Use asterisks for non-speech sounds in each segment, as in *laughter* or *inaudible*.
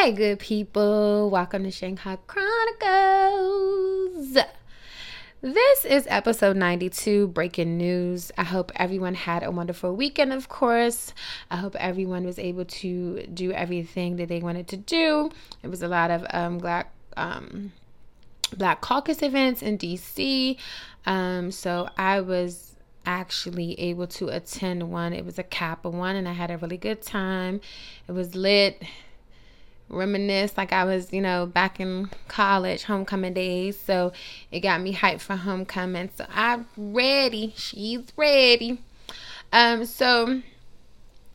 Hey, good people, welcome to Shanghai Chronicles. This is episode 92, breaking news. I hope everyone had a wonderful weekend, of course. I hope everyone was able to do everything that they wanted to do. It was a lot of um, black, um, black caucus events in DC. Um, so I was actually able to attend one. It was a Kappa one, and I had a really good time. It was lit reminisce like I was, you know, back in college, homecoming days. So it got me hyped for homecoming. So I'm ready. She's ready. Um, so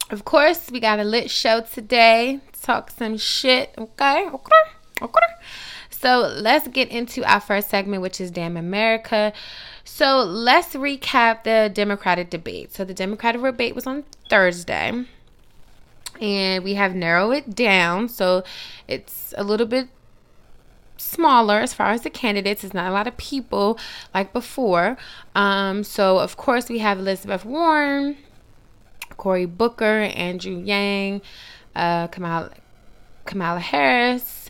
of course we got a lit show today. Talk some shit. Okay, okay, okay. So let's get into our first segment, which is Damn America. So let's recap the Democratic debate. So the Democratic debate was on Thursday and we have narrowed it down so it's a little bit smaller as far as the candidates. It's not a lot of people like before. Um, so of course we have elizabeth warren cory booker andrew yang uh, kamala, kamala harris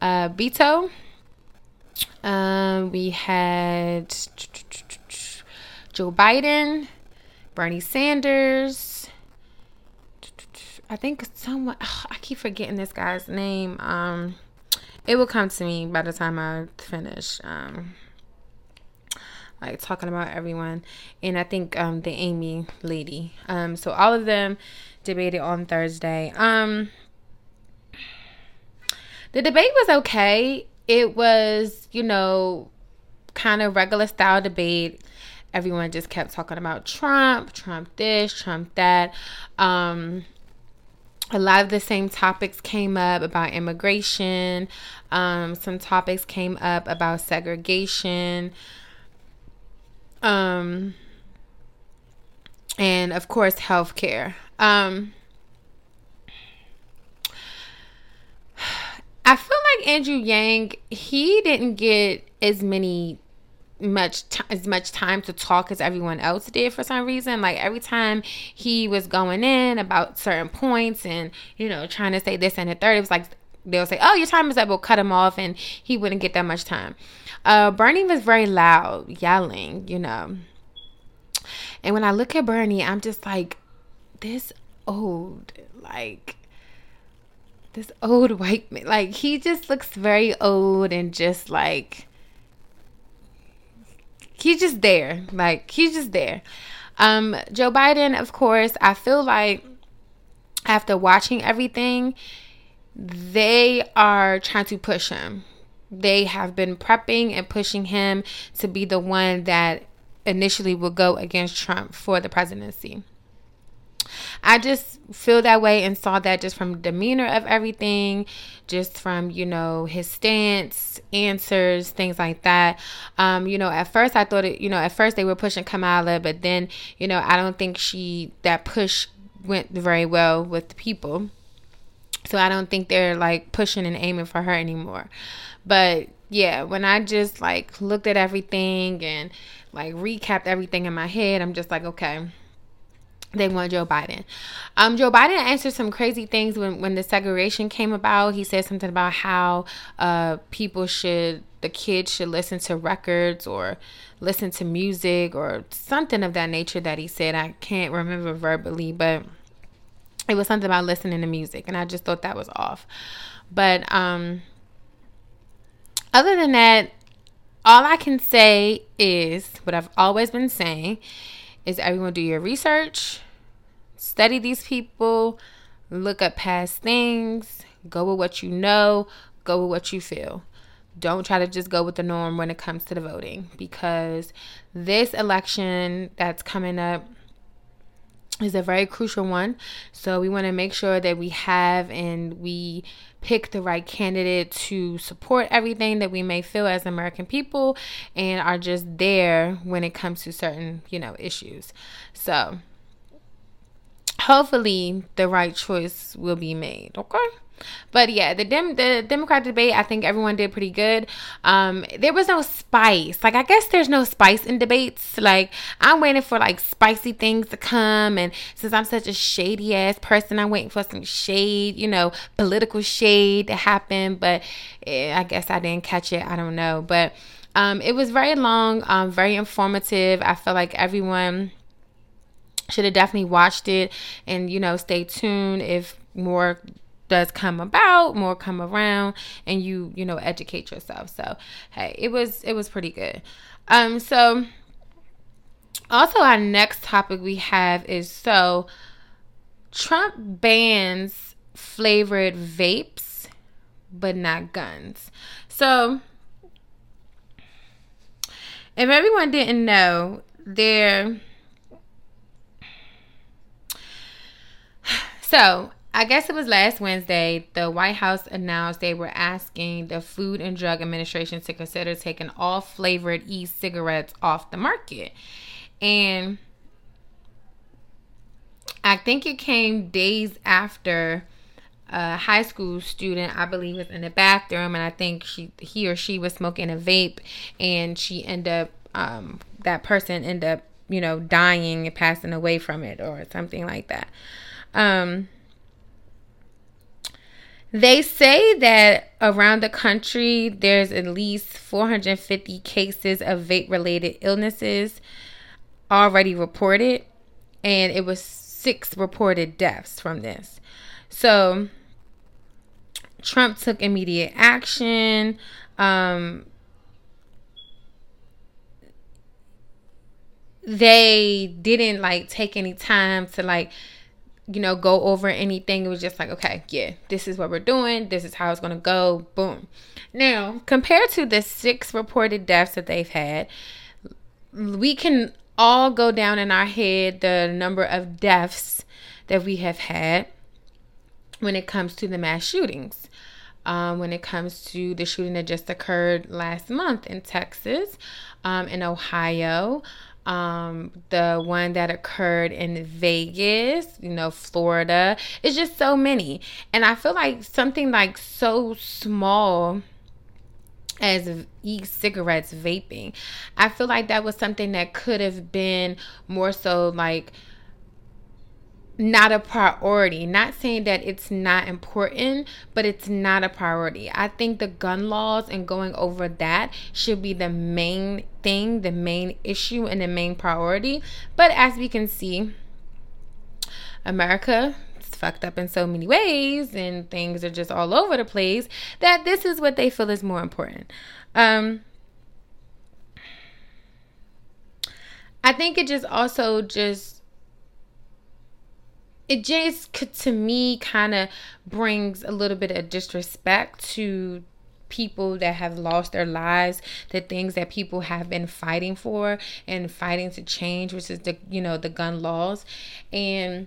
uh, beto. Um, we had joe biden bernie sanders I think someone I keep forgetting this guy's name. Um, it will come to me by the time I finish. Um, like talking about everyone, and I think um the Amy lady. Um, so all of them debated on Thursday. Um, the debate was okay. It was you know kind of regular style debate everyone just kept talking about Trump, Trump this, Trump that. Um, a lot of the same topics came up about immigration. Um, some topics came up about segregation. Um, and of course, healthcare. Um, I feel like Andrew Yang, he didn't get as many much t- as much time to talk as everyone else did for some reason. Like every time he was going in about certain points and you know trying to say this and the third it was like they'll say oh your time is up. We'll cut him off and he wouldn't get that much time. Uh bernie was very loud yelling you know. And when i look at bernie i'm just like this old like this old white man like he just looks very old and just like he's just there. Like he's just there. Um, Joe Biden, of course, I feel like after watching everything, they are trying to push him. They have been prepping and pushing him to be the one that initially will go against Trump for the presidency. I just feel that way and saw that just from demeanor of everything, just from, you know, his stance, answers, things like that. Um, you know, at first I thought it, you know, at first they were pushing Kamala, but then, you know, I don't think she, that push went very well with the people. So I don't think they're like pushing and aiming for her anymore. But yeah, when I just like looked at everything and like recapped everything in my head. I'm just like, okay, they want Joe Biden. Um, Joe Biden answered some crazy things when, when the segregation came about. He said something about how uh, people should, the kids should listen to records or listen to music or something of that nature that he said. I can't remember verbally, but it was something about listening to music. And I just thought that was off. But um, other than that, all I can say is what I've always been saying is everyone do your research, study these people, look up past things, go with what you know, go with what you feel. Don't try to just go with the norm when it comes to the voting because this election that's coming up is a very crucial one. So we want to make sure that we have and we pick the right candidate to support everything that we may feel as American people and are just there when it comes to certain, you know, issues. So hopefully the right choice will be made, okay? But yeah, the Dem the Democrat debate, I think everyone did pretty good. Um, there was no spice. Like I guess there's no spice in debates. Like I'm waiting for like spicy things to come, and since I'm such a shady ass person, I'm waiting for some shade, you know, political shade to happen. But eh, I guess I didn't catch it. I don't know, but. Um, it was very long, um, very informative. I feel like everyone should have definitely watched it and you know stay tuned if more does come about more come around and you you know educate yourself. So hey it was it was pretty good. Um so also our next topic we have is so trump bans flavored vapes but not guns. So if everyone didn't know there so I guess it was last Wednesday, the White House announced they were asking the Food and Drug Administration to consider taking all flavored e cigarettes off the market. And I think it came days after a high school student, I believe, was in the bathroom, and I think she, he or she was smoking a vape, and she ended up, um, that person ended up, you know, dying and passing away from it, or something like that. Um, they say that around the country, there's at least 450 cases of vape related illnesses already reported, and it was six reported deaths from this. So, Trump took immediate action. Um, they didn't like take any time to like you know, go over anything. It was just like, okay, yeah, this is what we're doing. This is how it's going to go. Boom. Now, compared to the six reported deaths that they've had, we can all go down in our head the number of deaths that we have had when it comes to the mass shootings. Um, when it comes to the shooting that just occurred last month in Texas, um, in Ohio, um, the one that occurred in Vegas, you know, Florida. It's just so many. And I feel like something like so small as e-cigarettes vaping. I feel like that was something that could have been more so like not a priority. Not saying that it's not important, but it's not a priority. I think the gun laws and going over that should be the main thing, the main issue, and the main priority. But as we can see, America is fucked up in so many ways, and things are just all over the place that this is what they feel is more important. Um, I think it just also just it just to me kind of brings a little bit of disrespect to people that have lost their lives the things that people have been fighting for and fighting to change which is the you know the gun laws. And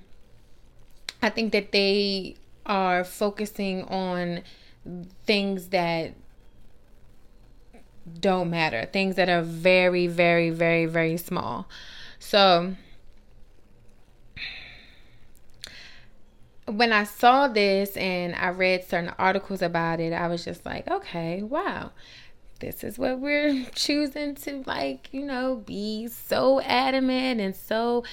i think that they are focusing on things that don't matter things that are very very very very small. So when I saw this and I read certain articles about it, I was just like, okay, wow. this is what we're *laughs* choosing to like, you know, be so adamant and so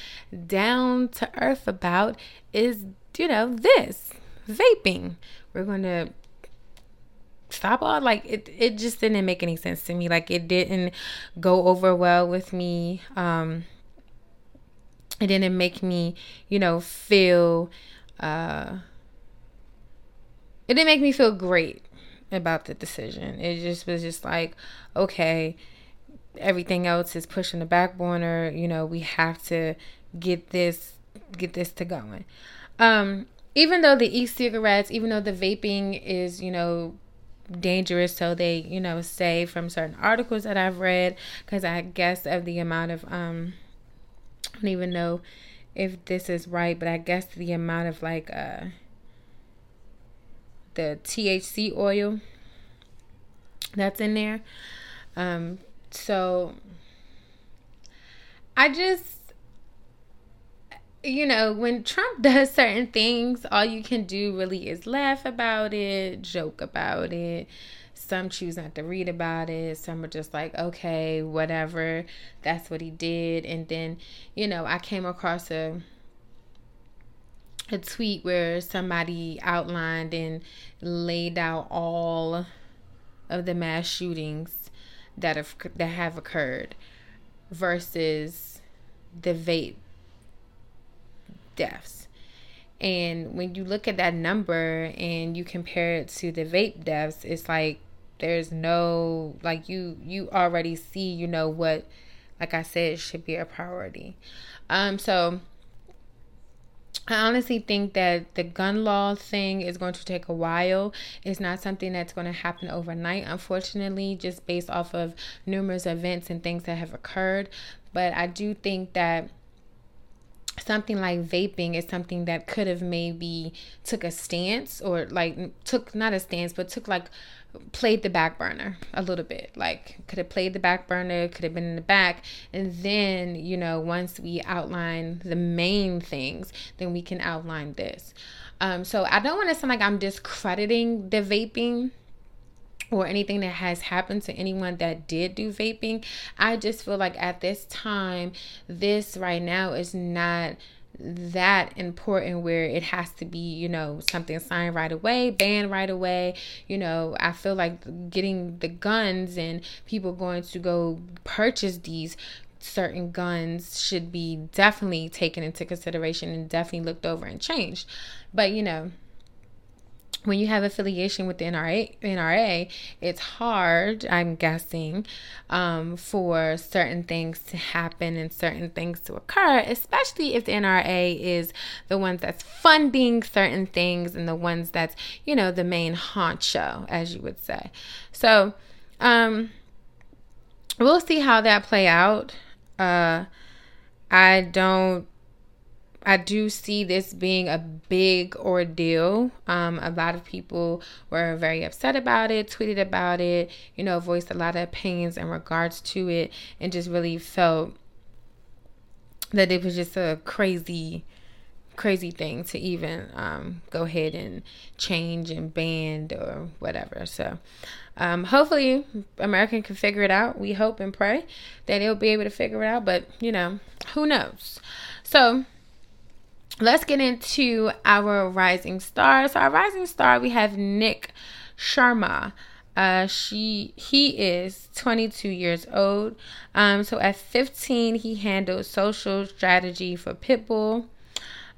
down to earth about is, you know, this vaping. We're going to stop all like it it just didn't make any sense to me. Like it didn't go over well with me. Um it didn't make me, you know, feel uh it didn't make me feel great about the decision. It just was just like, okay, everything else is pushing the back burner. You know, we have to get this get this to going. Um, even though the e-cigarettes, even though the vaping is, you know, dangerous, so they, you know, say from certain articles that I've read, because I guess of the amount of um, I don't even know if this is right, but I guess the amount of like uh the THC oil that's in there. Um, so I just, you know, when Trump *laughs* does certain things, all you can do really is laugh about it, joke about it. Some choose not to read about it. Some are just like, okay, whatever. That's what he did. And then, you know, I came across a a tweet where somebody outlined and laid out all of the mass shootings that have that have occurred versus the vape deaths. And when you look at that number and you compare it to the vape deaths, it's like there's no like you you already see, you know what like I said should be a priority. Um so I honestly think that the gun law thing is going to take a while. It's not something that's going to happen overnight, unfortunately, just based off of numerous events and things that have occurred. But I do think that something like vaping is something that could have maybe took a stance or like took not a stance but took like played the back burner a little bit. Like could have played the back burner, could have been in the back. And then, you know, once we outline the main things, then we can outline this. Um, so I don't want to sound like I'm discrediting the vaping or anything that has happened to anyone that did do vaping. I just feel like at this time, this right now is not that important where it has to be, you know, something signed right away, banned right away. You know, I feel like getting the guns and people going to go purchase these certain guns should be definitely taken into consideration and definitely looked over and changed. But, you know, when you have affiliation with the NRA, NRA, it's hard, I'm guessing, um, for certain things to happen and certain things to occur, especially if the NRA is the ones that's funding certain things and the ones that's, you know, the main honcho, as you would say. So, um, we'll see how that play out. Uh, I don't I do see this being a big ordeal. Um, a lot of people were very upset about it, tweeted about it, you know, voiced a lot of opinions in regards to it, and just really felt that it was just a crazy, crazy thing to even um, go ahead and change and ban or whatever. So, um, hopefully, American can figure it out. We hope and pray that they'll be able to figure it out, but you know, who knows? So, let's get into our rising stars. So our rising star, we have Nick Sharma. Uh, she he is 22 years old. Um, so at 15, he handled social strategy for Pitbull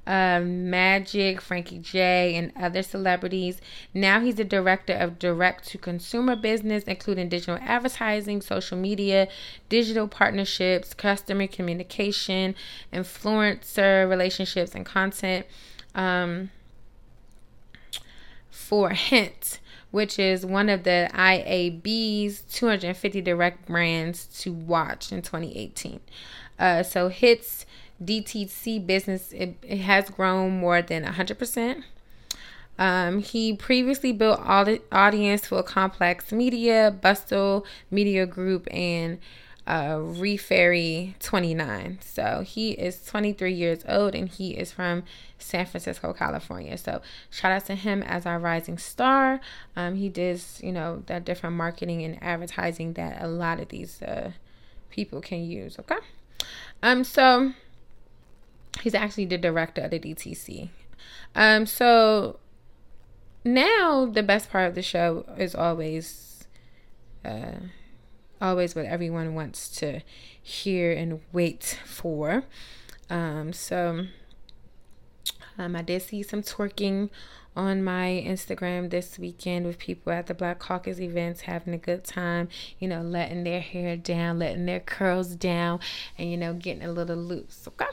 uh, Magic, Frankie J, and other celebrities. Now he's the director of direct to consumer business, including digital advertising, social media, digital partnerships, customer communication, influencer relationships, and content. Um, for Hint, which is one of the IAB's 250 direct brands to watch in 2018. Uh, so Hint's DTC business it, it has grown more than 100%. Um, he previously built audience for Complex Media, Bustle Media Group, and uh, Refinery29. So he is 23 years old and he is from San Francisco, California. So shout out to him as our rising star. Um, he does, you know, that different marketing and advertising that a lot of these uh, people can use. Okay. Um, so he's actually the director of the DTC. Um, so now the best part of the show is always uh always what everyone wants to hear and wait for. Um, so um, I did see some twerking on my Instagram this weekend with people at the Black Caucus events having a good time, you know, letting their hair down, letting their curls down, and, you know, getting a little loose, okay?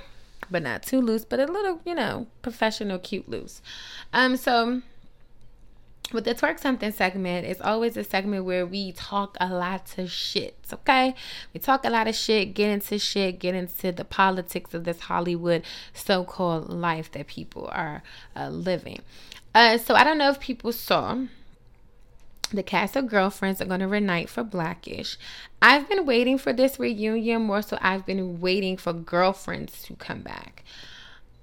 But not too loose, but a little, you know, professional, cute loose. Um, so with the twerk something segment, it's always a segment where we talk a lot of shit. Okay, we talk a lot of shit, get into shit, get into the politics of this Hollywood so-called life that people are uh, living. Uh, so I don't know if people saw the cast of girlfriends are going to reunite for Blackish. I've been waiting for this reunion more so I've been waiting for girlfriends to come back.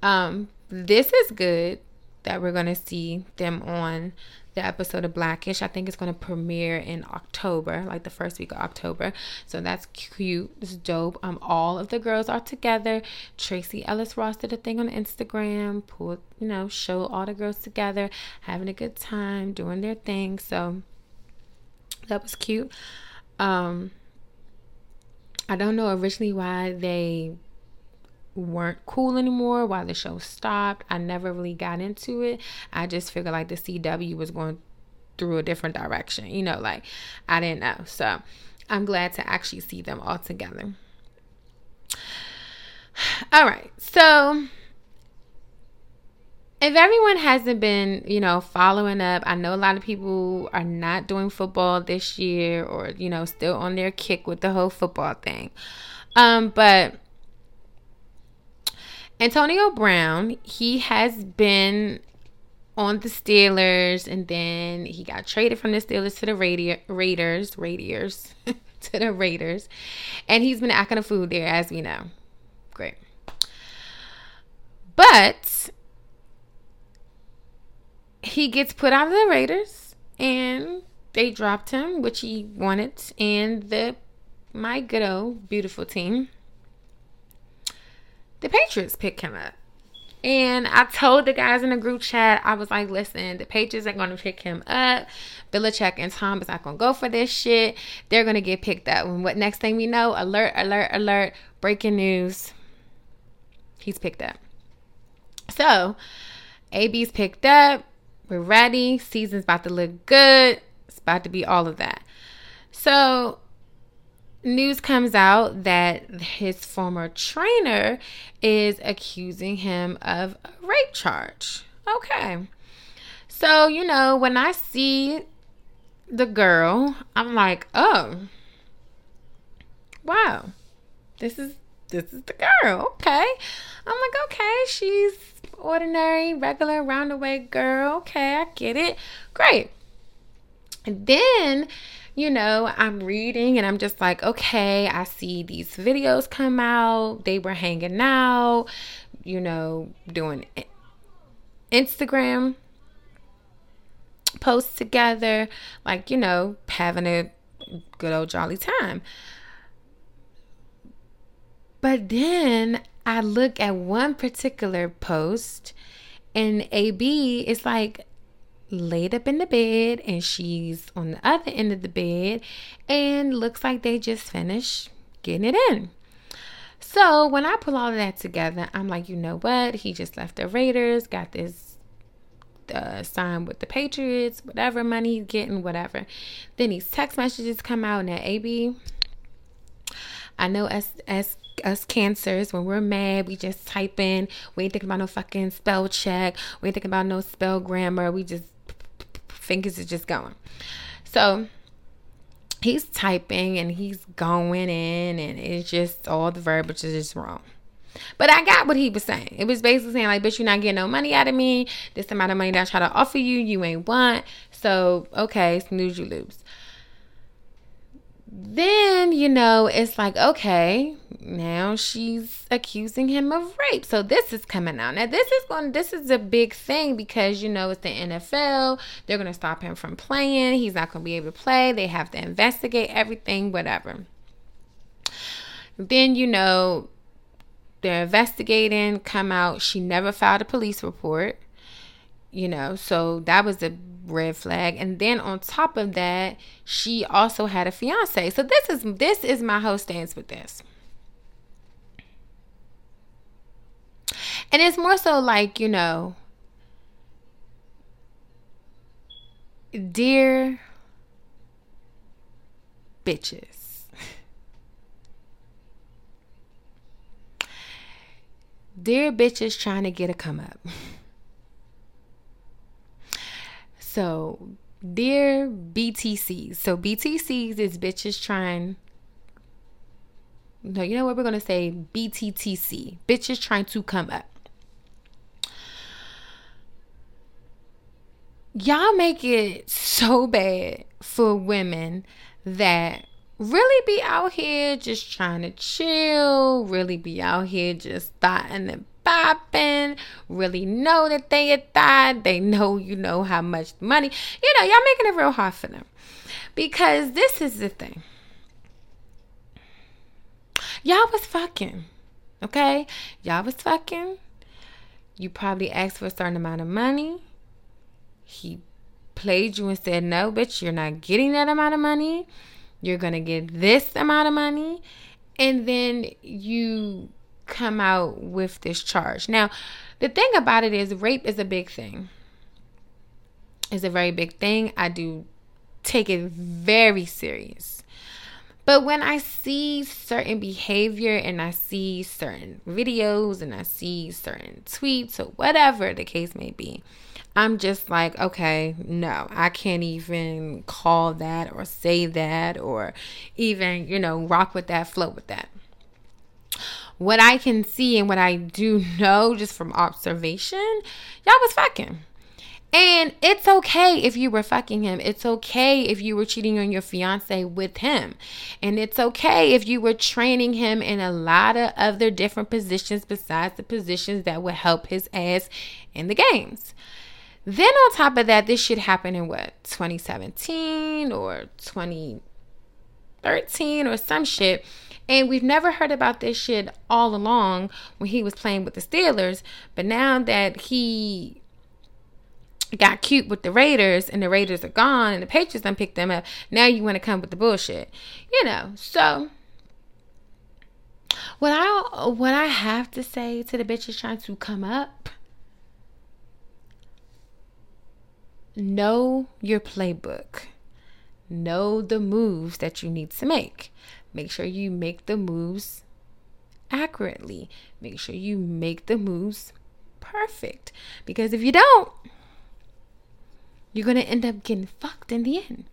Um, this is good that we're going to see them on the episode of Blackish. I think it's going to premiere in October, like the first week of October. So that's cute. It's dope. Um, all of the girls are together. Tracee Ellis Ross did a thing on Instagram, pulled, you know, show all the girls together, having a good time, doing their thing. So that was cute. Um, I don't know originally why they weren't cool anymore why the show stopped. I never really got into it. I just figured like the CW was going through a different direction. You know, like I didn't know. So I'm glad to actually see them all together. *sighs* All right. So if everyone hasn't been, you know, following up, I know a lot of people are not doing football this year or, you know, still on their kick with the whole football thing. Um, but Antonio Brown, he has been on the Steelers and then he got traded from the Steelers to the Radi- Raiders, Raiders, *laughs* to the Raiders. And he's been acting a fool there, as we know. Great. But he gets put out of the Raiders and they dropped him, which he wanted. And the my good old beautiful team the Patriots pick him up. And I told the guys in the group chat, I was like, listen, the Patriots are to pick him up. Belichick and Tom is not to go for this shit. They're to get picked up. And what next thing we know, alert, alert, alert, breaking news. He's picked up. So, AB's picked up. We're ready. Season's about to look good. It's about to be all of that. So, news comes out that his former trainer is accusing him of a rape charge. Okay. So, you know, when I see the girl, I'm like, "Oh. Wow. This is this is the girl. Okay." I'm like, "Okay, she's ordinary, regular, roundaway girl. Okay, I get it. Great." And then you know, I'm reading and I'm just like, okay, I see these videos come out. They were hanging out, you know, doing Instagram posts together, like, you know, having a good old jolly time. But then I look at one particular post and AB is like, laid up in the bed and she's on the other end of the bed and looks like they just finished getting it in. So when I pull all of that together, I'm like, you know what? He just left the Raiders, got this uh, sign with the Patriots, whatever money he's getting, whatever. Then these text messages come out, and AB, I know as as us cancers when we're mad, we just type in. We ain't thinking about no fucking spell check. We ain't thinking about no spell grammar. We just fingers are just going. So he's typing and he's going in, and it's just all the verbiage is just wrong. But I got what he was saying. It was basically saying, like, bitch, you're not getting no money out of me. This amount of money that I try to offer you, you ain't want. So, okay, snooze, you lose. Then, you know, it's like, okay, now she's accusing him of rape. So this is coming out. Now this is going this is a big thing because you know it's the NFL. They're going to stop him from playing. He's not going to be able to play. They have to investigate everything, whatever. Then, you know, they're investigating, come out. She never filed a police report. You know, so that was a red flag. And then on top of that she also had a fiance. So this is this is my whole stance with this. And it's more so like you know dear bitches. Dear bitches trying to get a come up *laughs* So, dear BTCs. So, BTCs is bitches trying. No, you know what? We're going to say BTTC. Bitches trying to come up. Y'all make it so bad for women that really be out here just trying to chill, really be out here just thotting and bopping, really know that they had died. They know you know how much money. You know, y'all making it real hard for them. Because this is the thing. Y'all was fucking. Okay? Y'all was fucking. You probably asked for a certain amount of money. He played you and said, no, bitch, you're not getting that amount of money. You're going to get this amount of money. And then you come out with this charge. Now, the thing about it is, rape is a big thing. It's a very big thing. I do take it very serious. But when I see certain behavior and I see certain videos and I see certain tweets or whatever the case may be, I'm just like, okay, no, I can't even call that or say that or even, you know, rock with that, float with that what I can see and what I do *laughs* know just from observation, y'all was fucking. And it's okay if you were fucking him. It's okay if you were cheating on your fiance with him. And it's okay if you were training him in a lot of other different positions besides the positions that would help his ass in the games. Then on top of that, this should happen in what, 2017 or 2013 or some shit and we've never heard about this shit all along when he was playing with the Steelers. But now that he got cute with the Raiders and the Raiders are gone and the Patriots done picked them up, now you want to come with the bullshit. You know, so what I what I have to say to the bitches trying to come up know your playbook. Know the moves that you need to make. Make sure you make the moves accurately. Make sure you make the moves perfect. Because if you don't, you're going to end up getting fucked in the end.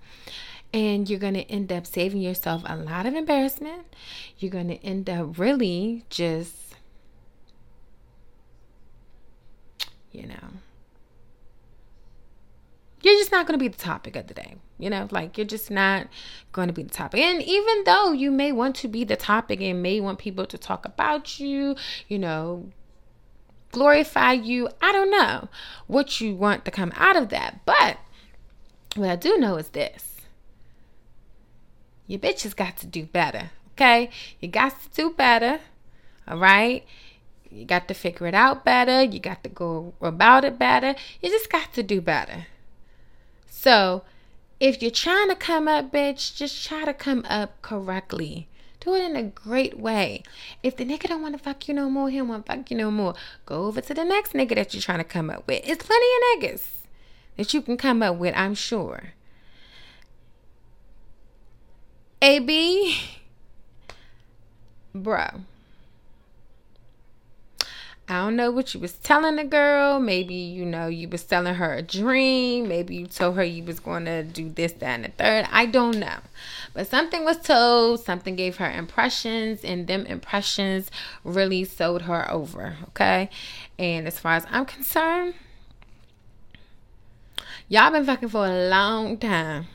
And you're going to end up saving yourself a lot of embarrassment. You're going to end up really just, you know, you're just not going to be the topic of the day. You know, like you're just not going to be the topic. And even though you may want to be the topic and may want people to talk about you, you know, glorify you, I don't know what you want to come out of that. But what I do know is this your bitches got to do better. Okay? You got to do better. All right? You got to figure it out better. You got to go about it better. You just got to do better. So, if you're trying to come up, bitch, just try to come up correctly. Do it in a great way. If the nigga don't want to fuck you no more, he don't want to fuck you no more. Go over to the next nigga that you're trying to come up with. It's plenty of niggas that you can come up with, I'm sure. AB, bro. I don't know what you was telling the girl. Maybe, you know, you was telling her a dream. Maybe you told her you was going to do this, that, and the third. I don't know. But something was told, something gave her impressions, and them impressions really sold her over, okay? And as far as I'm concerned, y'all been fucking for a long time.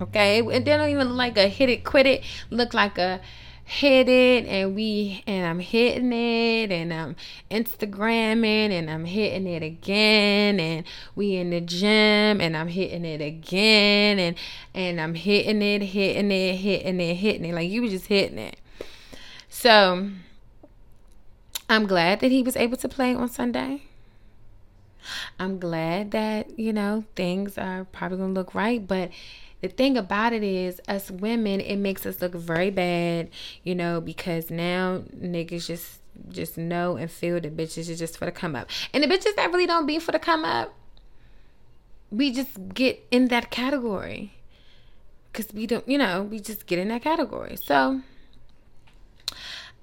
Okay, it didn't even look like a hit it, quit it. Look like a hit it and we and I'm hitting it and I'm Instagramming and I'm hitting it again and we in the gym and I'm hitting it again and and I'm hitting it, hitting it, hitting it, hitting it. Like you were just hitting it. So I'm glad that he was able to play on Sunday. I'm glad that, you know, things are probably gonna look right, but the thing about it is us women it makes us look very bad you know because now niggas just just know and feel that bitches is just for the come up. And the bitches that really don't be for the come up we just get in that category. Because we don't you know we just get in that category. So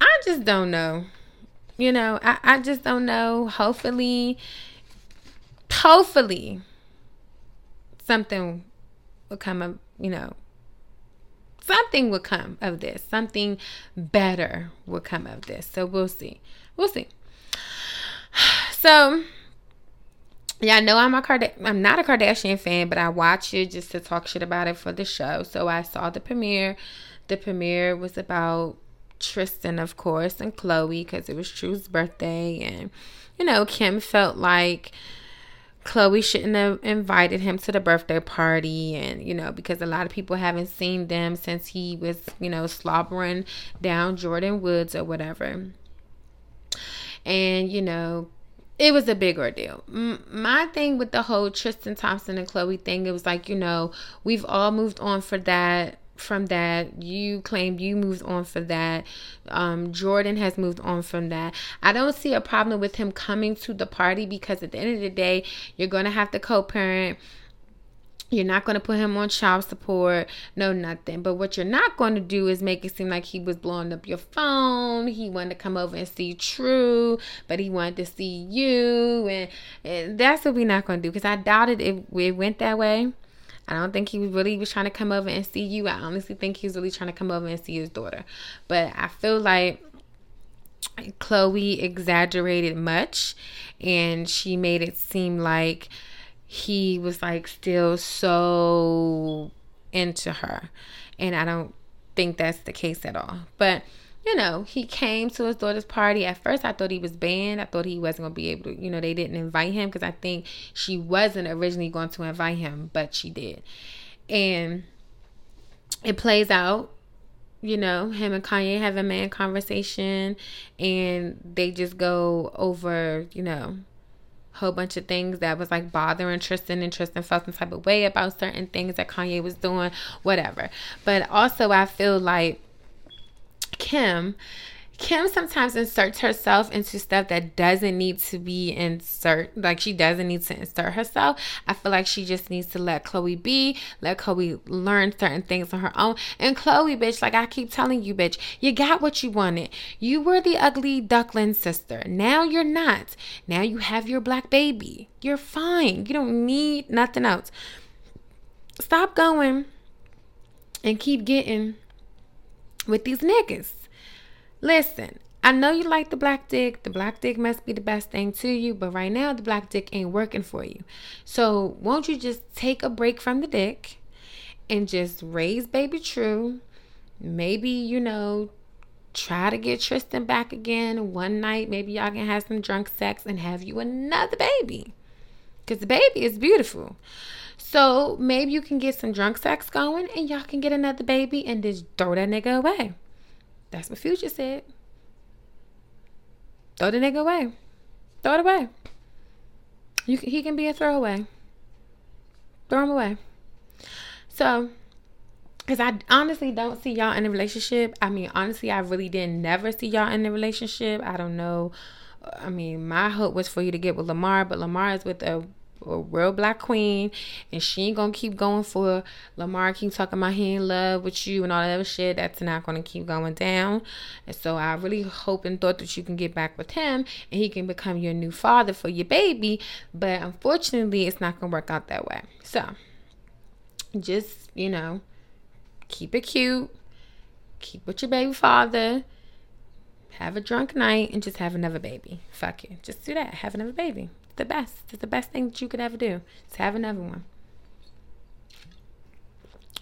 i just don't know. You know i, I just don't know. Hopefully hopefully something will come of, you know, something will come of this. Something better will come of this. So we'll see. We'll see. *sighs* So yeah, I know I'm a Card- I'm not a Kardashian fan, but I watch it just to talk shit about it for the show. So I saw the premiere. The premiere was about Tristan, of course, and Khloe because it was True's birthday, and you know Kim felt like Khloe shouldn't have invited him to the birthday party, and you know, because a lot of people haven't seen them since he was, you know, slobbering down Jordyn Woods or whatever. And you know, it was a big ordeal. My thing with the whole Tristan Thompson and Khloe thing, it was like, you know, we've all moved on for that from that. You claim you moved on for that. Um, Jordyn has moved on from that. I don't see a problem with him coming to the party because at the end of the day, you're going to have to co parent. You're not going to put him on child support, no nothing. But what you're not going to do is make it seem like he was blowing up your phone. He wanted to come over and see True, but he wanted to see you, and, and that's what we're not going to do because I doubted it, it went that way. I don't think he really was trying to come over and see you. I honestly think he was really trying to come over and see his daughter. But I feel like Khloe exaggerated much and she made it seem like he was like still so into her. And I don't think that's the case at all. But you know, he came to his daughter's party. At first, I thought he was banned. I thought he wasn't going to be able to, you know, they didn't invite him because I think she wasn't originally going to invite him, but she did. And it plays out, you know, him and Kanye have a man conversation and they just go over, you know, whole bunch of things that was like bothering Tristan and Tristan felt some type of way about certain things that Kanye was doing, whatever. But also I feel like Kim, Kim sometimes inserts herself into stuff that doesn't need to be insert. Like she doesn't need to insert herself. I feel like she just needs to let Khloe be, let Khloe learn certain things on her own. And Khloe, bitch, like I keep telling you, bitch, you got what you wanted. You were the ugly duckling sister. Now you're not. Now you have your black baby. You're fine. You don't need nothing else. Stop going and keep getting with these niggas. Listen, I know you like the black dick. The black dick must be the best thing to you, but right now the black dick ain't working for you. So, won't you just take a break from the dick and just raise baby true? Maybe, you know, try to get Tristan back again one night. Maybe y'all can have some drunk sex and have you another baby. Because the baby is beautiful. So maybe you can get some drunk sex going and y'all can get another baby and just throw that nigga away. That's what Future said. Throw the nigga away. Throw it away. You can, he can be a throwaway. Throw him away. So, because I honestly don't see y'all in a relationship. I mean, honestly, I really didn't never see y'all in a relationship. I don't know. I mean, my hope was for you to get with Lamar, but Lamar is with a a real black queen, and she ain't gonna keep going for Lamar. Keep talking about he in love with you and all that other shit. That's not gonna keep going down. And so I really hope and thought that you can get back with him, and he can become your new father for your baby. But unfortunately, it's not gonna work out that way. So just you know, keep it cute. Keep with your baby father have a drunk night and just have another baby. Fuck it. Just do that. Have another baby the best. It's the best thing that you could ever do. Is have another one.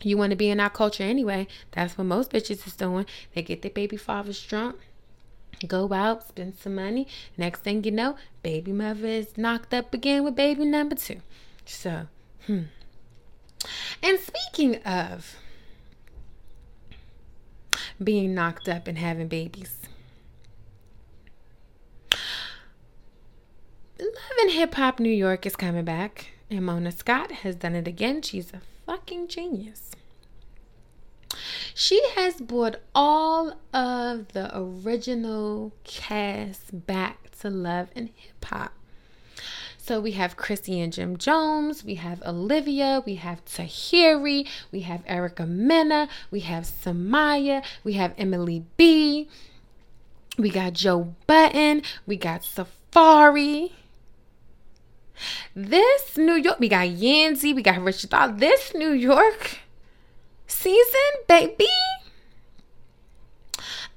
You want to be in our culture anyway. That's what most bitches is doing. They get their baby fathers drunk, go out, spend some money. Next thing you know, baby mother is knocked up again with baby number two. So, hmm. And speaking of being knocked up and having babies, Hip Hop New York is coming back, and Mona Scott has done it again. She's a fucking genius. She has brought all of the original cast back to Love and Hip Hop. So we have Chrissy and Jim Jones, we have Olivia, we have Tahiry, we have Erica Mena, we have Somaya, we have Emily B, we got Joe Budden, we got Safaree. This New York, we got Yandy, we got Richard. This New York season, baby.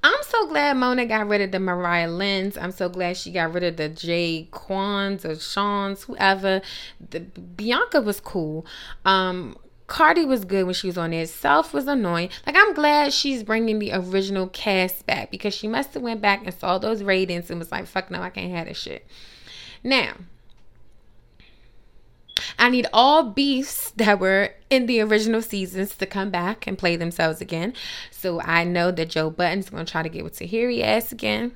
I'm so glad Mona got rid of the Mariah Lynn's. I'm so glad she got rid of the Jay Quans or Sean's, whoever. The Bianca was cool. Um, Cardi was good when she was on there. Self was annoying. Like I'm glad she's bringing the original cast back because she must have went back and saw those ratings and was like, "Fuck no, I can't have this shit." Now, I need all beefs that were in the original seasons to come back and play themselves again. So I know that Joe Budden's to try to get with Tahiry ass again.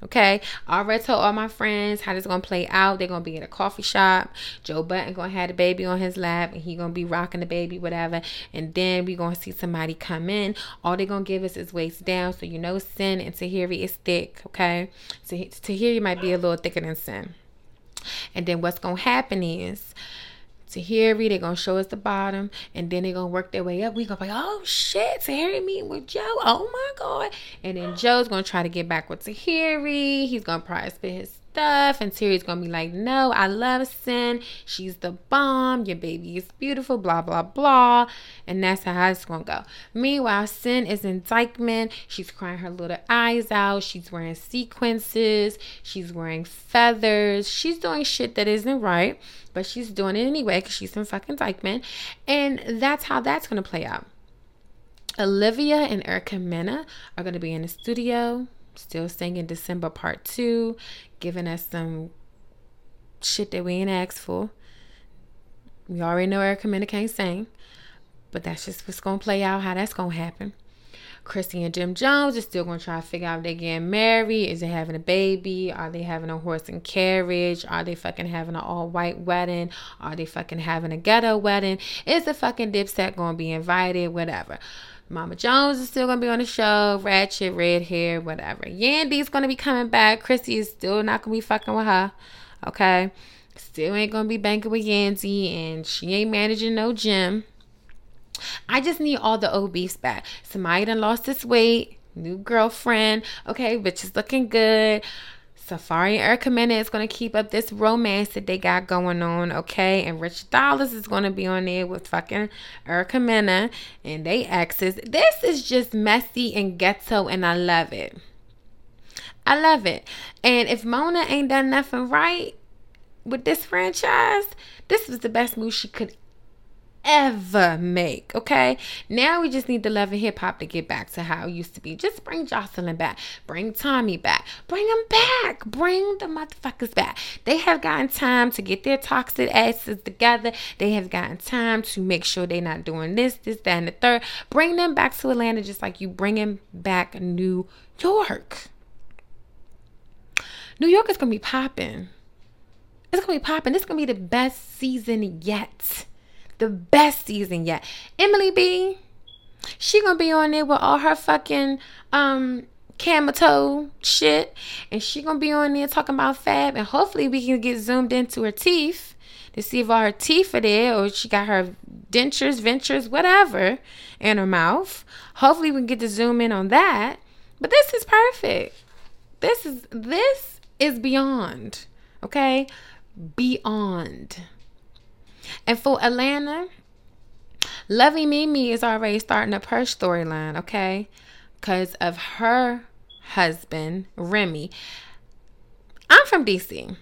Okay, I already told all my friends how this gonna play out. They're gonna be in a coffee shop. Joe Budden gonna have the baby on his lap, and he gonna be rocking the baby, whatever. And then we gonna see somebody come in. All they gonna give us is waist down, so you know Cyn and Tahiry is thick. Okay, so Tahiry might be a little thicker than Cyn. And then what's gonna happen is Tahiry, they're gonna show us the bottom, and then they're gonna work their way up. We gonna be, like, oh shit, Tahiry meeting with Joe. Oh my god. And then Joe's gonna try to get back with Tahiry. He's gonna probably spit his stuff. And Terry's gonna be like, No, I love Cyn. She's the bomb. Your baby is beautiful, blah, blah, blah. And that's how it's gonna go. Meanwhile, Cyn is in Dyckman. She's crying her little eyes out. She's wearing sequences. She's wearing feathers. She's doing shit that isn't right, but she's doing it anyway because she's in fucking Dyckman. And that's how that's gonna play out. Olivia and Erica Mena are going to be in the studio still singing December part two, giving us some shit that we ain't asked for. We already know Erica Mena can't sing, but that's just what's gonna play out, how that's gonna happen. Chrissy and Jim Jones are still gonna try to figure out if they're getting married. Is they having a baby? Are they having a horse and carriage? Are they fucking having an all white wedding? Are they fucking having a ghetto wedding? Is the fucking dipset gonna be invited? Whatever. Mama Jones is still gonna be on the show. Ratchet, red hair, whatever. Yandy's gonna be coming back. Chrissy is still not gonna be fucking with her. Okay. Still ain't gonna be banking with Yandy, and she ain't managing no gym. I just need all the old beefs back. Somebody done lost this weight. New girlfriend. Okay, bitch is looking good. Safaree and Erica Mena is going to keep up this romance that they got going on, okay? And Rich Dollaz is going to be on there with fucking Erica Mena and they exes. This is just messy and ghetto, and I love it. I love it. And if Mona ain't done nothing right with this franchise, this was the best move she could ever make. Okay. Now we just need the love of hip hop to get back to how it used to be. Just bring Joseline back. Bring Tommy back. Bring them back. Bring the motherfuckers back. They have gotten time to get their toxic asses together. They have gotten time to make sure they're not doing this, this, that, and the third. Bring them back to Atlanta just like you bringing back New York. New York is to be popping. It's to be popping. This is to be the best season yet the best season yet. Emily B, she gonna be on there with all her fucking um camel shit, and she gonna be on there talking about Fab, and hopefully we can get zoomed into her teeth to see if all her teeth are there, or she got her dentures, ventures, whatever, in her mouth. Hopefully we can get to zoom in on that. But this is perfect. This is this is beyond. Okay? Beyond. And for Atlanta, Lovely Mimi is already starting up her storyline, okay? Because of her husband, Remy. I'm from DC.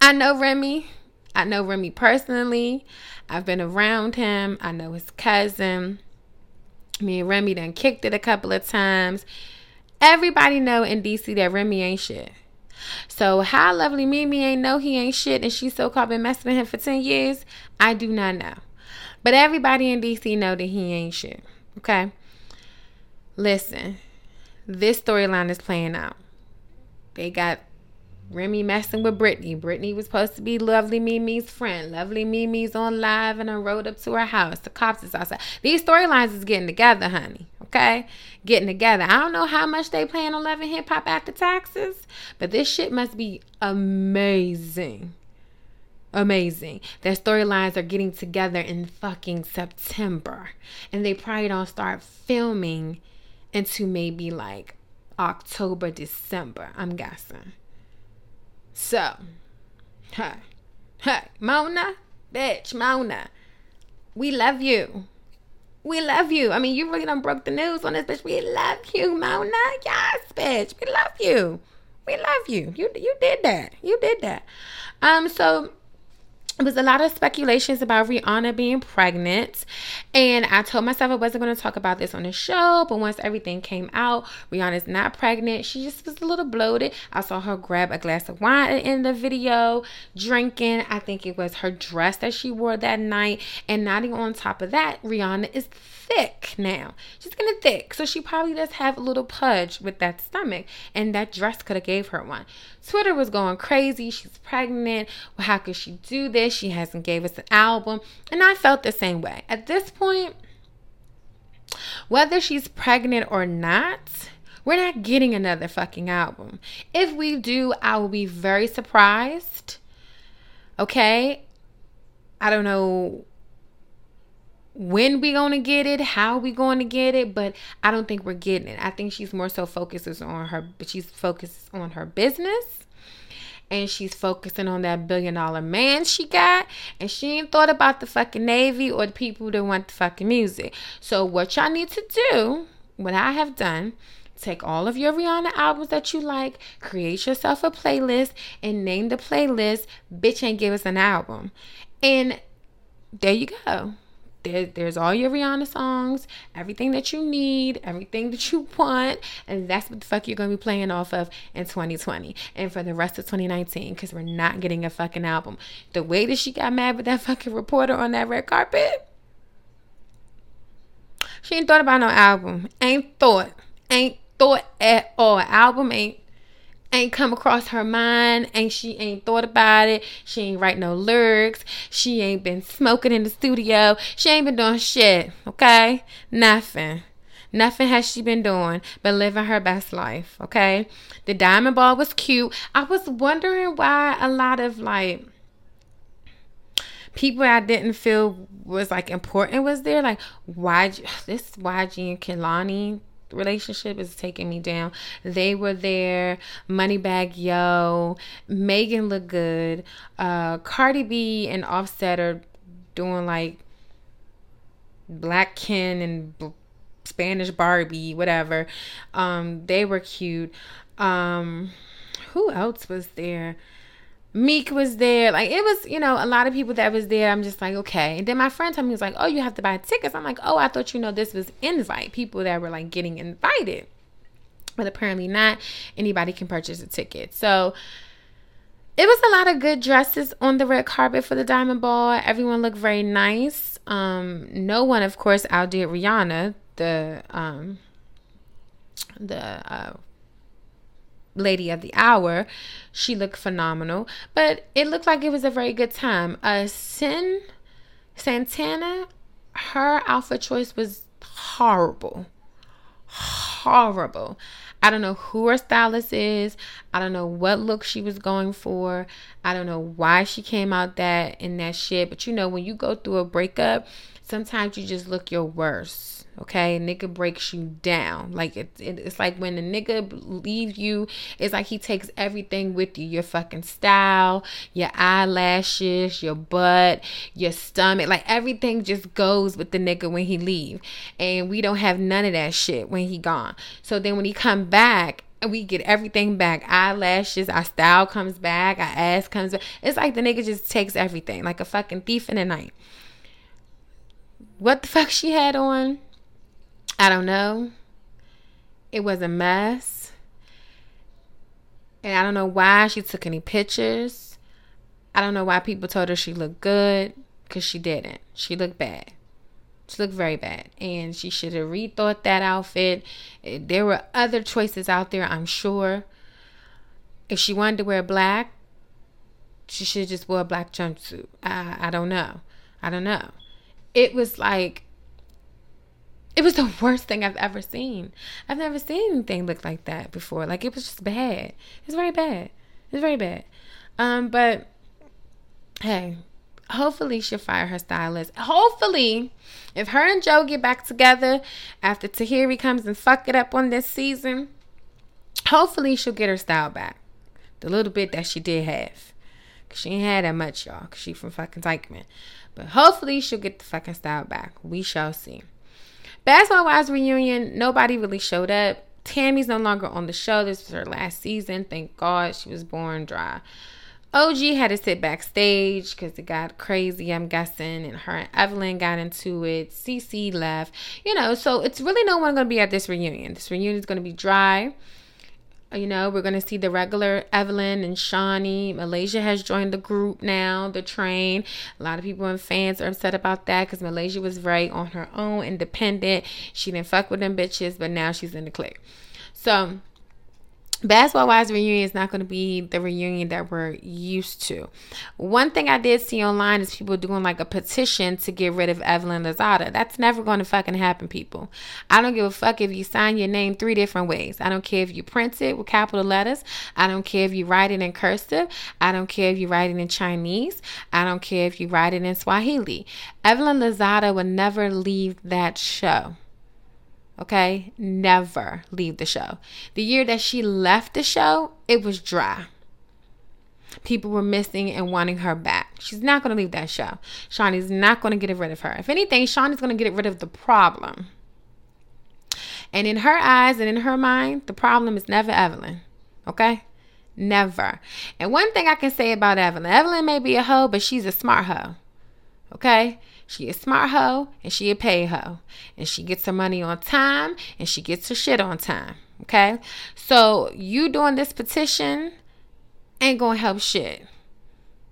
I know Remy. I know Remy personally. I've been around him. I know his cousin. Me and Remy done kicked it a couple of times. Everybody know in DC that Remy ain't shit. So how lovely Mimi ain't know he ain't shit and she so called been messing with him for 10 years, I do not know. But everybody in DC know that he ain't shit. Okay? Listen, this storyline is playing out. They got Remy messing with Brittany. Brittany was supposed to be Lovely Mimi's friend. Lovely Mimi's on live and I rode up to her house. The cops is outside. These storylines is getting together, honey. Okay? Getting together. I don't know how much they plan on loving Hip Hop after taxes, but this shit must be amazing. Amazing. Their storylines are getting together in fucking September. And they probably don't start filming into maybe like October, December, I'm guessing. So, hey, hey, Mona, bitch, Mona, we love you. We love you. I mean, you really done broke the news on this, bitch. We love you, Mona. Yes, bitch. We love you. We love you. You you did that. You did that. Um, so it was a lot of speculations about Rihanna being pregnant. And I told myself I wasn't going to talk about this on the show. But once everything came out, Rihanna's not pregnant. She just was a little bloated. I saw her grab a glass of wine in the video, drinking. I think it was her dress that she wore that night. And not even on top of that, Rihanna is thick now. She's getting thick. So she probably does have a little pudge with that stomach. And that dress could have gave her one. Twitter was going crazy. She's pregnant. Well, how could she do this? She hasn't gave us an album. And I felt the same way. At this point, whether she's pregnant or not, we're not getting another fucking album. If we do, I will be very surprised. Okay? I don't know when we gonna get it, how we gonna get it, but I don't think we're getting it. I think she's more so focuses on her, but she's focused on her business, and she's focusing on that billion dollar man she got, and she ain't thought about the fucking navy or the people that want the fucking music. So what y'all need to do, what I have done. Take all of your Rihanna albums that you like, create yourself a playlist, and name the playlist Bitch Ain't Give Us an Album. And there you go there, there's all your Rihanna songs, everything that you need, everything that you want, and that's what the fuck you're gonna be playing off of in 2020 and for the rest of 2019 because we're not getting a fucking album. The way that she got mad with that fucking reporter on that red carpet, she ain't thought about no album. Ain't thought. Ain't thought at all. Album ain't ain't come across her mind and she ain't thought about it. She ain't write no lyrics. She ain't been smoking in the studio. She ain't been doing shit, okay? Nothing. Nothing has she been doing but living her best life, okay? The diamond ball was cute. I was wondering why a lot of like people I didn't feel was like important was there. Like why *sighs* this YG and Kehlani relationship is taking me down. They were there. Moneybagg Yo, Megan looked good. Uh, Cardi B and Offset are doing like Black Ken and B- Spanish Barbie, whatever. Um, they were cute. Um, who else was there? Meek was there. Like it was, you know, a lot of people that was there. I'm just like, okay. And then my friend told me, he was like, oh, you have to buy tickets. I'm like, oh, I thought you know this was invite. People that were like getting invited. But apparently not. Anybody can purchase a ticket. So it was a lot of good dresses on the red carpet for the Diamond Ball. Everyone looked very nice. Um, no one, of course, outdid Rihanna, the um the uh lady of the hour. She looked phenomenal, but it looked like it was a very good time. Uh, Cyn Santana, her outfit choice was horrible. Horrible. I don't know who her stylist is. I don't know what look she was going for. I don't know why she came out that in that shit. But you know, when you go through a breakup, sometimes you just look your worst Okay, nigga breaks you down. Like it, it, it's like when the nigga leaves you, it's like he takes everything with you. Your fucking style, your eyelashes, your butt, your stomach. Like everything just goes with the nigga when he leave. And we don't have none of that shit when he gone. So then when he come back, we get everything back. Eyelashes, our style comes back, our ass comes back. It's like the nigga just takes everything, like a fucking thief in the night. What the fuck she had on? I don't know. It was a mess. And I don't know why she took any pictures. I don't know why people told her she looked good because she didn't. She looked bad. She looked very bad. And she should have rethought that outfit. Eh, there were other choices out there, I'm sure. If she wanted to wear black, she should just wear a black jumpsuit. I, I don't know. I don't know. It was like, it was the *laughs* worst thing I've ever seen. I've never seen anything look like that before. Like, it was just bad. It's very bad. It's very bad. Um, but hey, hopefully she'll fire her stylist. Hopefully, if her and Joe get back together after Tahiry comes and fuck it up on this season, hopefully she'll get her style back. The little bit that she did have. Cause she ain't had that much, y'all. Cause she from fucking Dyckman. But hopefully she'll get the fucking style back. We shall see. Basketball Wives reunion, nobody really showed up. Tammy's no longer on the show. This was her last season. Thank God she was born dry. OG had to sit backstage because it got crazy, I'm guessing, and her and Evelyn got into it. CC left, you know, so it's really no one going to be at this reunion. This reunion is going to be dry. You know, we're going to see the regular Evelyn and Shaunie. Malaysia has joined the group now, the train. A lot of people and fans are upset about that because Malaysia was very on her own, independent. She didn't fuck with them bitches, but now she's in the clique. So, Basketball Wives reunion is not going to be the reunion that we're used to. One thing I did see online is people doing like a petition to get rid of Evelyn Lozada. That's never going to fucking happen, people. I don't give a fuck if you sign your name three different ways. I don't care if you print it with capital letters. I don't care if you write it in cursive. I don't care if you write it in Chinese. I don't care if you write it in Swahili. Evelyn Lozada would never leave that show. Okay? Never leave the show. The year that she left the show, it was dry. People were missing and wanting her back. She's not going to leave that show. Shaunie's not going to get rid of her. If anything, Shaunie's going to get rid of the problem. And in her eyes and in her mind, the problem is never Evelyn. Okay? Never. And one thing I can say about Evelyn Evelyn may be a hoe, but she's a smart hoe. Okay? She a smart hoe and she a pay hoe. And she gets her money on time and she gets her shit on time. Okay? So you doing this petition ain't gonna help shit.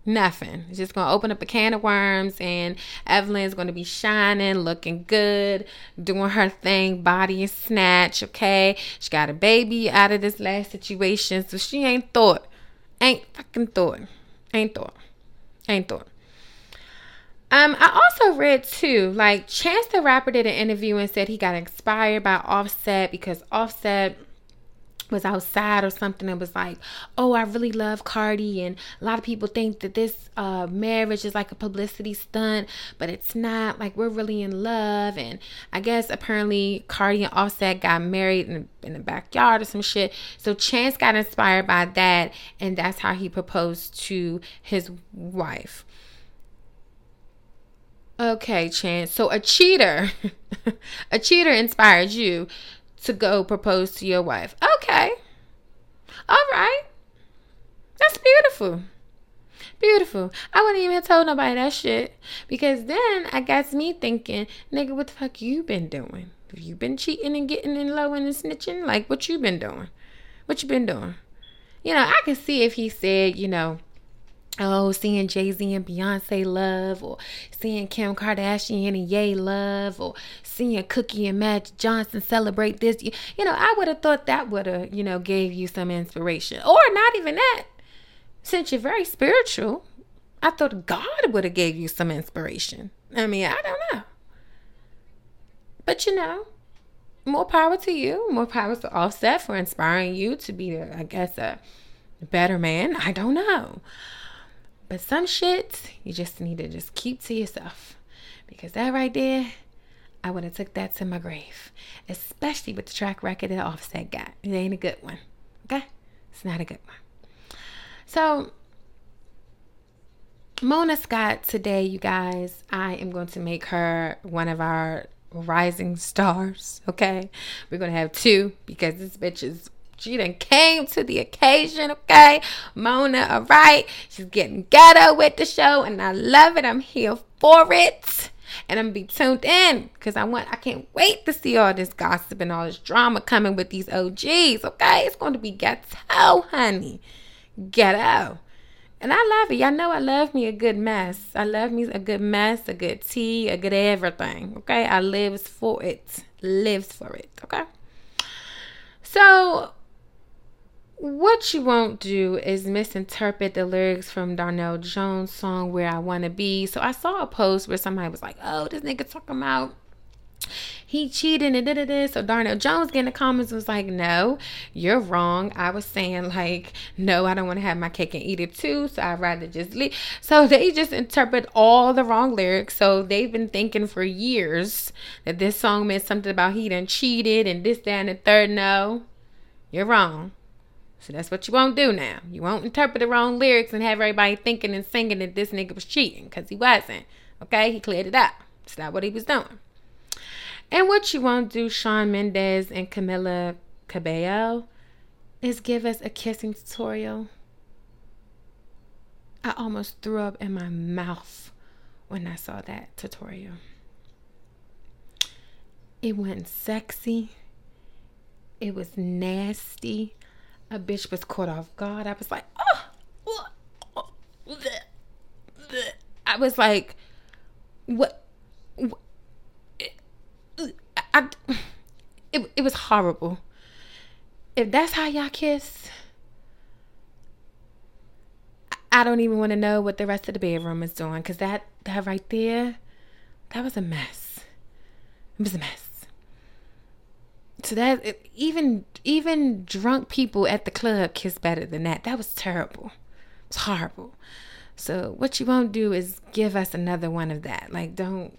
Nothing. It's just gonna open up a can of worms and Evelyn's gonna be shining, looking good, doing her thing, body and snatch, okay? She got a baby out of this last situation, so she ain't thought. Ain't fucking thought. Ain't thought. Ain't thought. Um, I also read too, like Chance the Rapper did an interview and said he got inspired by Offset because Offset was outside or something and was like, "Oh, I really love Cardi," and a lot of people think that this uh, marriage is like a publicity stunt, but it's not. Like we're really in love, and I guess apparently Cardi and Offset got married in, in the backyard or some shit. So Chance got inspired by that, and that's how he proposed to his wife. Okay, Chance. So a cheater, *laughs* a cheater inspired you to go propose to your wife. Okay. All right. That's beautiful. Beautiful. I wouldn't even have told nobody that shit. Because then I got me thinking, nigga, what the fuck you been doing? Have you been cheating and getting in low and snitching? Like what you been doing? What you been doing? You know, I can see if he said, you know, oh, seeing Jay Z and Beyonce love, or seeing Kim Kardashian and Ye love, or seeing Cookie and Magic Johnson celebrate this. You know, I would have thought that would have, you know, gave you some inspiration. Or not even that. Since you're very spiritual, I thought God would have gave you some inspiration. I mean, I don't know. But you know, more power to you. More power to Offset for inspiring you to be, I guess, a better man. I don't know. But some shit you just need to just keep to yourself. Because that right there, I would have took that to my grave. Especially with the track record that Offset got. It ain't a good one. Okay? It's not a good one. So Mona Scott today, you guys, I am going to make her one of our rising stars. Okay. We're gonna have two because this bitch is She done came to the occasion, okay? Mona, all right. She's getting ghetto with the show, and I love it. I'm here for it. And I'm gonna be tuned in because I want I can't wait to see all this gossip and all this drama coming with these OGs. Okay, it's going to be ghetto, honey. Ghetto. And I love it. Y'all know I love me a good mess. I love me a good mess, a good tea, a good everything. Okay. I lives for it. Lives for it. Okay. So what you won't do is misinterpret the lyrics from Donell Jones' song Where I Wanna Be. So I saw a post where somebody was like, Oh, this nigga talking about he cheated and da da. So Donell Jones getting the comments was like, No, you're wrong. I was saying like, no, I don't want to have my cake and eat it too. So I'd rather just leave. So they just interpret all the wrong lyrics. So they've been thinking for years that this song meant something about he done cheated and this, that, and the third. No, you're wrong. So that's what you won't do now. You won't interpret the wrong lyrics and have everybody thinking and singing that this nigga was cheating because he wasn't. Okay, he cleared it up. It's not what he was doing. And what you won't do, Shawn Mendes and Camila Cabello, is give us a kissing tutorial. I almost threw up in my mouth when I saw that tutorial. It wasn't sexy. It was nasty a bitch was caught off guard. I was like, oh, I was like, what? I, it, it was horrible. If that's how y'all kiss, I don't even want to know what the rest of the bedroom is doing because that, that right there, that was a mess. It was a mess so that even even drunk people at the club kiss better than that. That was terrible. It's horrible. So what you won't do is give us another one of that. Like don't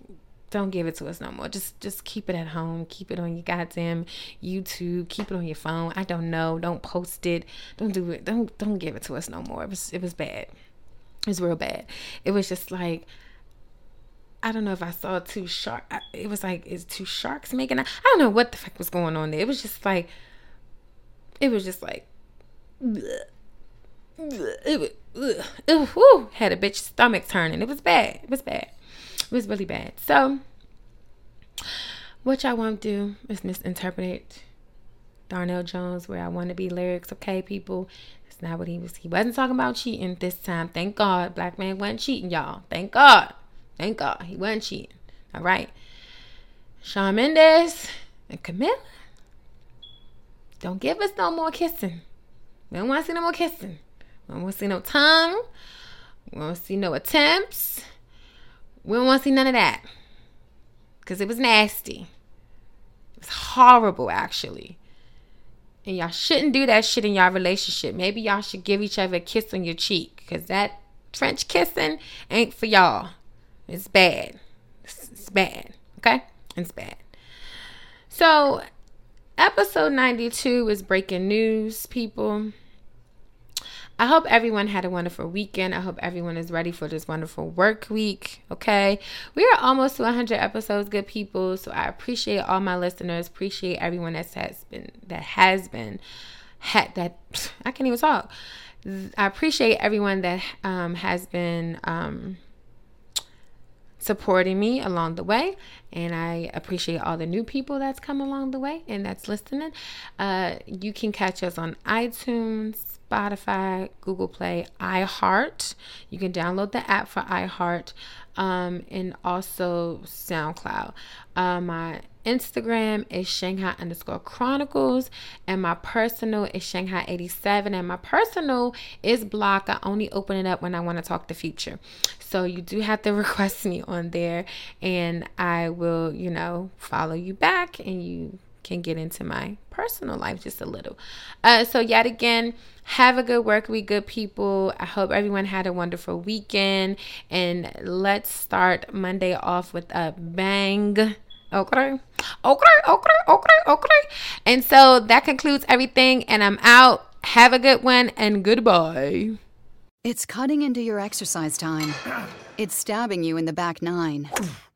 don't give it to us no more. Just just keep it at home. Keep it on your goddamn YouTube. Keep it on your phone. I don't know. Don't post it. Don't do it. Don't don't give it to us no more. It was it was bad. It was real bad. It was just like I don't know if I saw two shark. It was like is two sharks making. I don't know what the fuck was going on there. It was just like, it was just like, it was, it, whew, had a bitch stomach turning. It was bad. It was bad. It was really bad. So, what y'all won't do is misinterpret Donell Jones where I want to be lyrics. Okay, people. That's not what he was. He wasn't talking about cheating this time. Thank God. Black man wasn't cheating, y'all. Thank God. Thank God he wasn't cheating. All right. Shawn Mendes and Camila, don't give us no more kissing. We don't want to see no more kissing. We don't want to see no tongue. We don't want to see no attempts. We don't want to see none of that. Because it was nasty. It was horrible, actually. And y'all shouldn't do that shit in y'all relationship. Maybe y'all should give each other a kiss on your cheek. Because that French kissing ain't for y'all. It's bad. It's, bad. Okay? It's bad. So, episode 92 is breaking news, people. I hope everyone had a wonderful weekend. I hope everyone is ready for this wonderful work week. Okay. We are almost to 100 episodes, good people. So I appreciate all my listeners. Appreciate everyone that has been, that has been, had that, I can't even talk. I appreciate everyone that um, has been, um, supporting me along the way. And I appreciate all the new people that's come along the way and that's listening. Uh, you can catch us on iTunes, Spotify, Google Play, iHeart. You can download the app for iHeart um, and also SoundCloud. Uh, my Instagram is Shanghai underscore Chronicles, and my personal is Shanghai 87. And my personal is block. I only open it up when I want to talk the future. So you do have to *laughs* request me on there, and I will, you know, follow you back, and you can get into my personal life just a little. Uh, so, yet again, have a good work week, good people. I hope everyone had a wonderful weekend. And let's start Monday off with a bang. Okay. Okay. Okay. Okay. Okay. And so that concludes everything. And I'm out. Have a good one and goodbye. It's cutting into your exercise time. It's stabbing you in the back nine